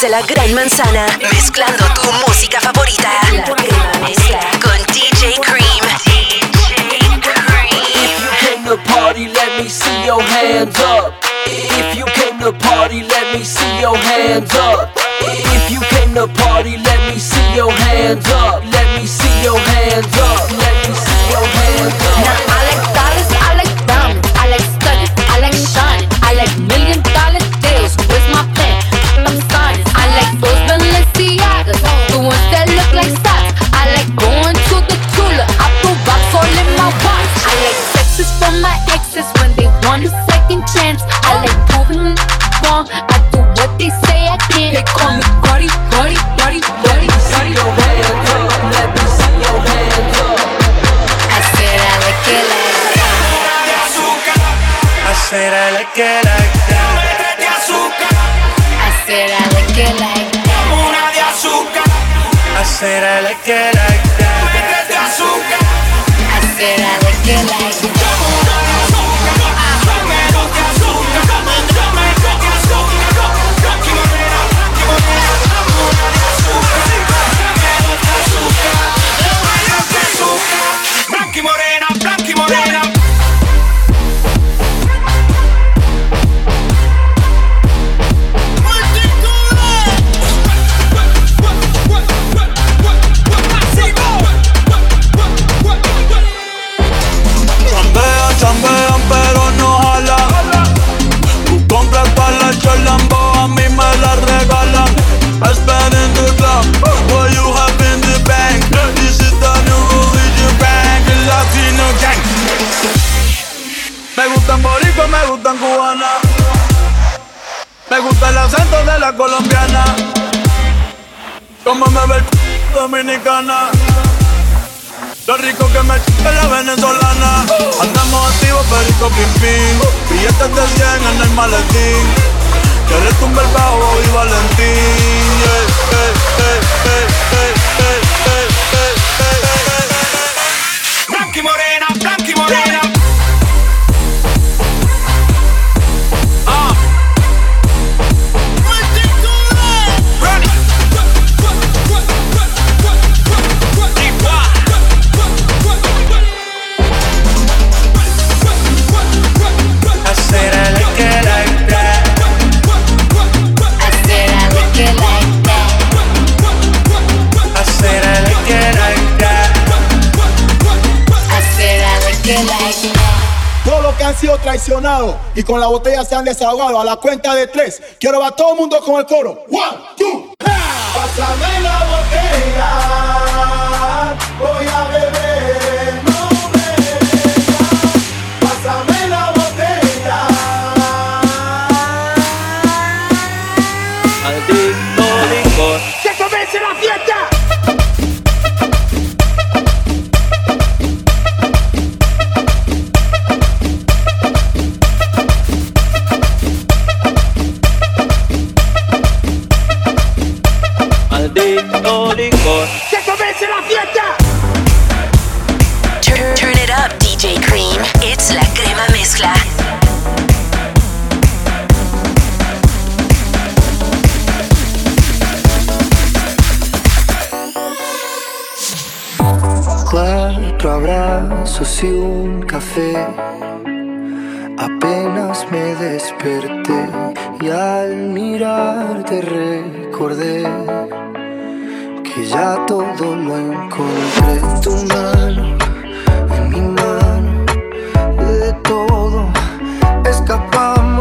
Desde la Gran Manzana, mezclando tu música favorita. Con la botella se han desahogado. A la cuenta de tres, quiero a todo el mundo con el coro. One, Maldito licor. ¡Que comience la fiesta! Turn, turn it up, DJ Cream. It's la crema mezcla. Cuatro abrazos y un café. Apenas me desperté y al mirarte recordé que ya todo lo encontré. En tu mano, en mi mano, de todo escapamos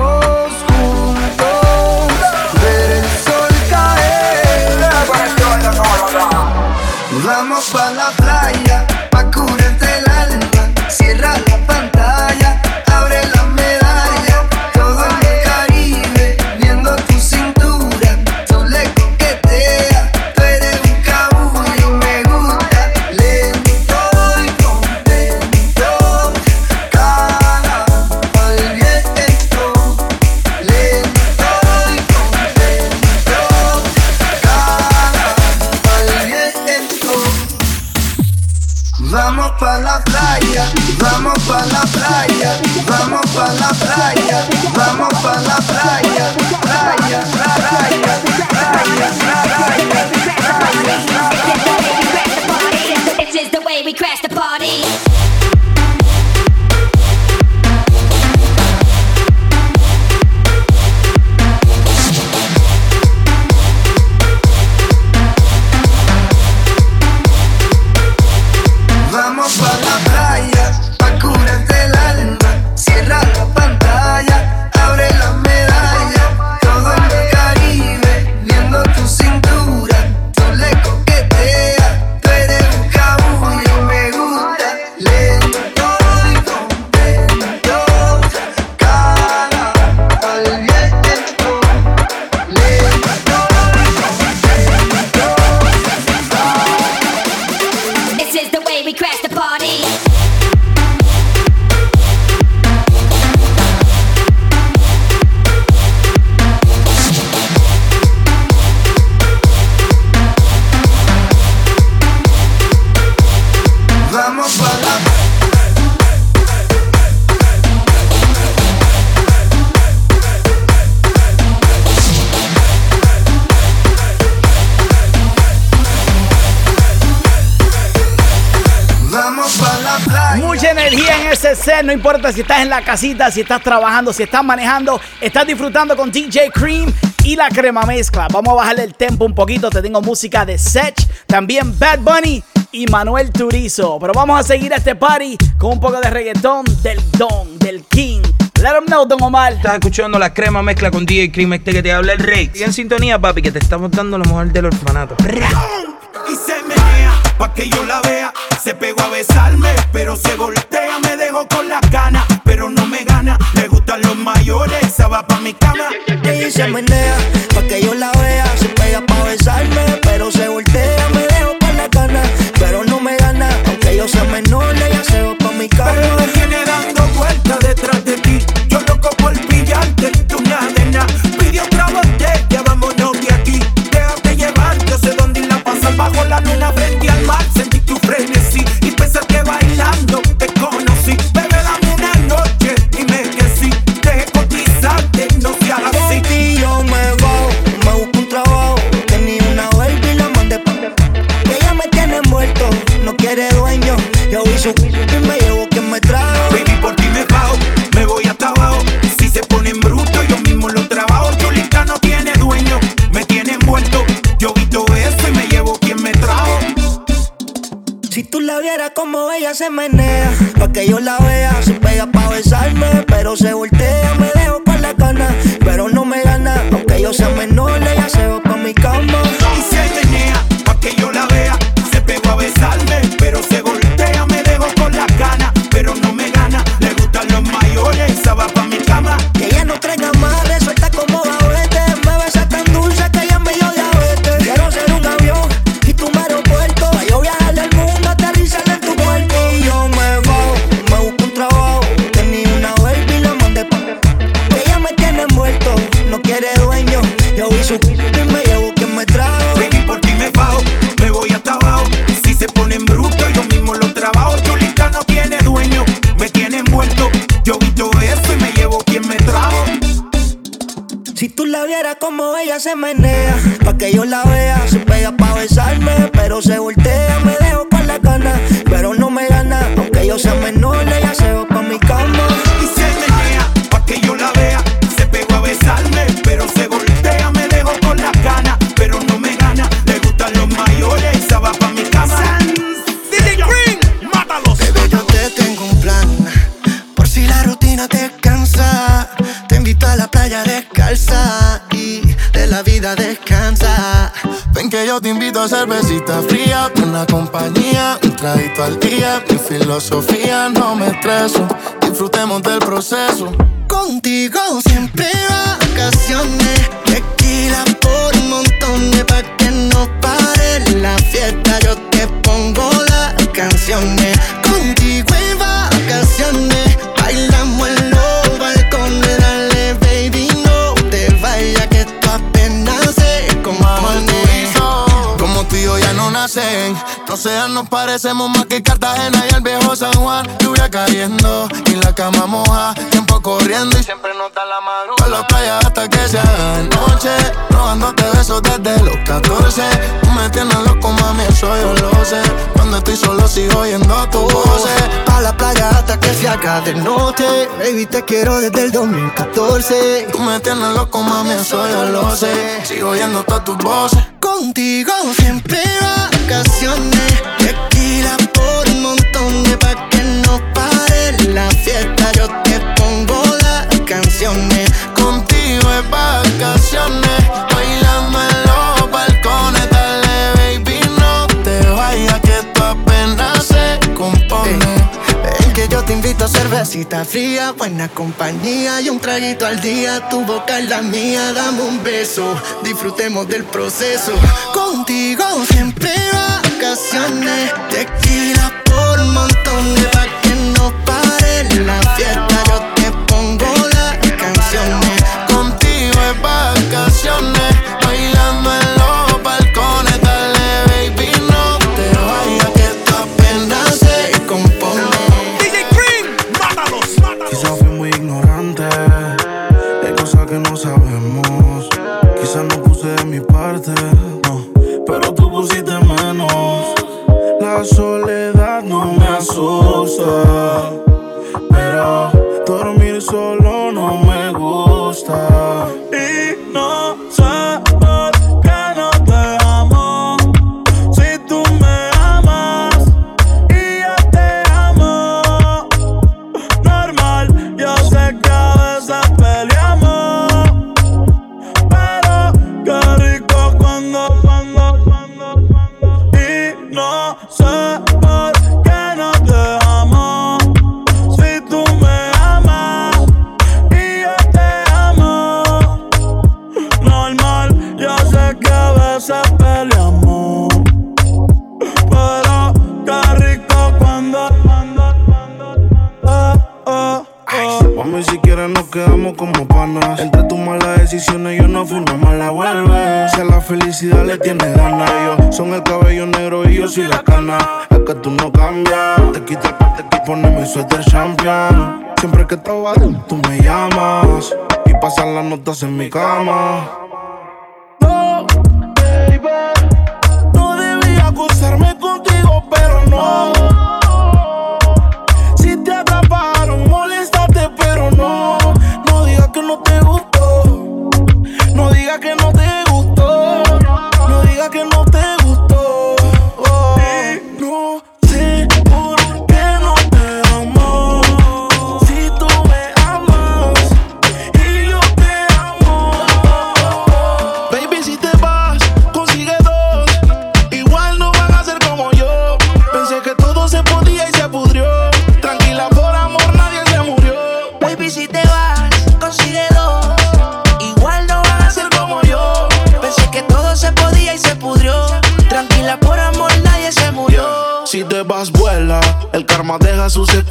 importa si estás en la casita, si estás trabajando, si estás manejando, estás disfrutando con DJ Cream y la crema mezcla. Vamos a bajarle el tempo un poquito, te tengo música de Sech, también Bad Bunny y Manuel Turizo. Pero vamos a seguir este party con un poco de reggaetón del Don, del King. Let them know, Don Omar. Estás escuchando la crema mezcla con DJ Cream, este que te habla el rey. Y en sintonía, papi, que te estamos dando lo mejor del orfanato. y se menea pa' que yo la vea. Se pegó a besarme, pero se voltea. Me dejó con las ganas, pero no me gana. Le gustan los mayores, esa va pa' mi cama. Ella se menea pa' que yo la vea. Se pega pa' besarme, pero se voltea. Me Como ella se menea, pa' que yo la vea, se pega pa' besarme, pero se voltea, me dejo con la gana, pero no me gana, aunque yo sea menor, ella se va pa' mi cama. Se menea, pa' que yo la vea, se pega pa' besarme, pero se voltea, cervecita fría, una compañía, un traguito al día. Mi filosofía no me estreso, disfrutemos del proceso. Contigo siempre vacaciones, nos parecemos más que Cartagena y el viejo San Juan. Lluvia cayendo y la cama moja, tiempo corriendo y siempre nota la madrugada. Por la playa hasta que se haga noche, robándote besos desde los 14. Tú me tienes loco, mami, eso yo lo sé. Cuando estoy solo sigo oyendo tu voz. Pa' la playa hasta que se haga de noche. Baby, te quiero desde el 2014. Tú me tienes loco, mami, eso yo lo sé. Sigo oyendo todas tus voces. Contigo siempre vacaciones. Tequila por montones pa' que no pare la fiesta. Yo te pongo las canciones. Contigo es vacaciones, yo te invito a cervecita fría, buena compañía y un traguito al día. Tu boca es la mía, dame un beso, disfrutemos del proceso. Contigo siempre vacaciones, tequila por montones pa' que no pare la fiesta. Yo te pongo las canciones. Contigo es vacaciones, Tú me llamas y pasan las notas en mi cama. No, baby, no debía acusarme contigo, pero no.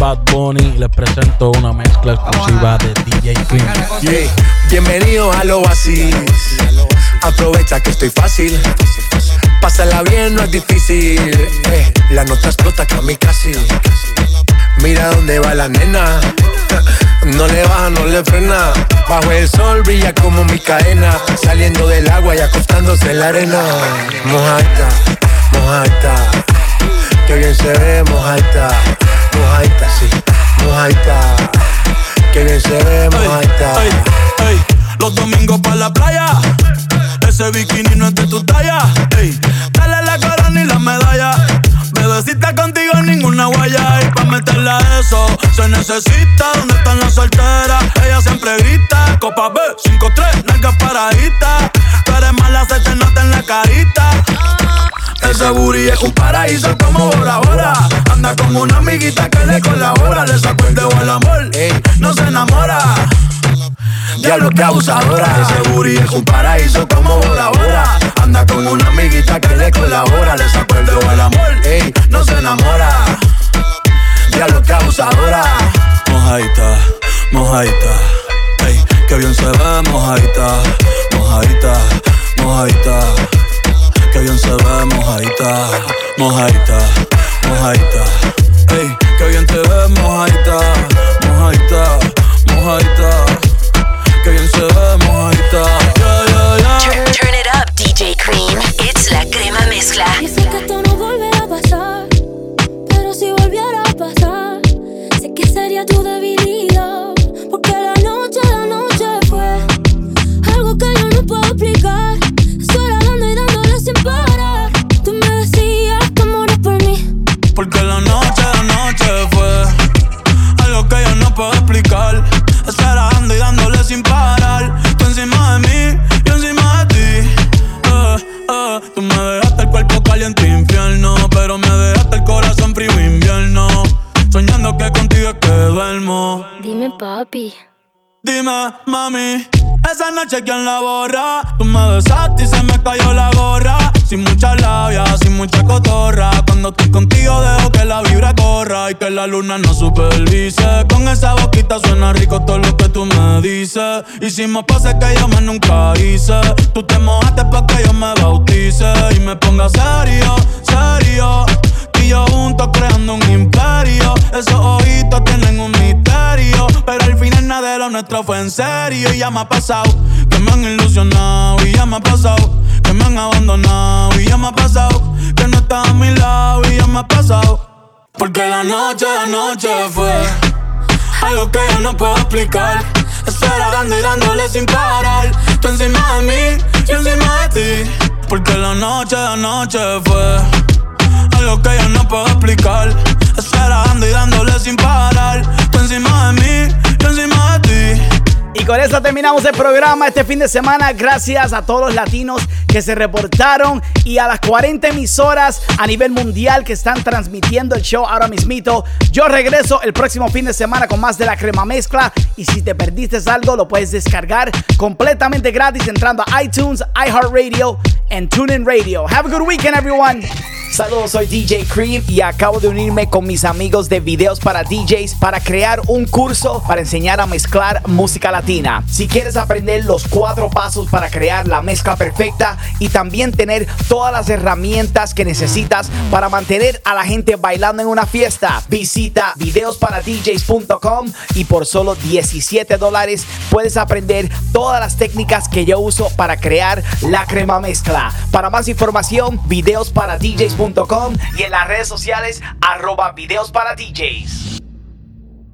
Bad Bunny. Les presento una mezcla exclusiva de DJ Cream. Yeah. Bienvenido al oasis. Aprovecha que estoy fácil. Pásala bien, no es difícil. Eh, la nota explota casi. Mira dónde va la nena. No le baja, no le frena. Bajo el sol brilla como mi cadena. Saliendo del agua y acostándose en la arena. Mojaita, mojaita. Que bien se ve, mojaita. Mojaita, sí. Mojaita. Que bien se ve, mojaita. Ey, los domingos para la playa. Ese bikini no es de tu talla. Ey, dale la corona y la medalla. Bebecita contigo ninguna guaya. Y pa' meterle a eso se necesita. ¿Dónde están las solteras? Ella siempre grita. Copa B, 5-3, nalgas paraditas. Tú eres mala, se te nota en la carita. Ese booty es un paraíso como Bora Bora. Anda con una amiguita que le colabora. Le sacó el dedo al amor, no se enamora. Diablo que abusadora. Ese booty es un paraíso como Bora Bora. Anda con una amiguita que le colabora. Le sacó el dedo al amor, no se enamora. Diablo que abusadora. Mojaita, mojaita. Ey, que bien se ve, mojaita, mojaita, mojaita. Que bien se ve, mojaita, mojaita. Ey, que bien te ves, mojaita, mojaita, mojaita. Dime, mami, esa noche quién la borra. Tú me besaste y se me cayó la gorra. Sin mucha labia, sin mucha cotorra. Cuando estoy contigo dejo que la vibra corra y que la luna no supervise. Con esa boquita suena rico todo lo que tú me dices. Hicimos pases que yo más nunca hice. Tú te mojaste pa' que yo me bautice y me ponga serio, serio. Y yo juntos creando un imperio. Esos ojitos tienen un misterio. Pero al final nada de lo nuestro fue en serio. Y ya me ha pasado que me han ilusionado. Y ya me ha pasado que me han abandonado. Y ya me ha pasado que no estás a mi lado. Y ya me ha pasado. Porque la noche, la noche fue algo que yo no puedo explicar. Estar dando y dándole sin parar. Tú encima de mí, yo encima de ti. Porque la noche, la noche fue algo que yo no puedo explicar. Esperando y dándole sin parar. Tú encima de mí, yo encima de ti. Y con eso terminamos el programa este fin de semana. Gracias a todos los latinos que se reportaron y a las 40 emisoras a nivel mundial que están transmitiendo el show ahora mismito. Yo regreso el próximo fin de semana con más de la crema mezcla. Y si te perdiste algo, lo puedes descargar completamente gratis entrando a iTunes, iHeartRadio and TuneIn Radio. Have a good weekend, everyone. Saludos, soy DJ Cream y acabo de unirme con mis amigos de videos para DJs para crear un curso para enseñar a mezclar música latina. Si quieres aprender los cuatro pasos para crear la mezcla perfecta y también tener todas las herramientas que necesitas para mantener a la gente bailando en una fiesta, visita videosparadjs.com y por solo 17 dólares puedes aprender todas las técnicas que yo uso para crear la crema mezcla. Para más información, videosparadjs.com y en las redes sociales arroba videos para DJs.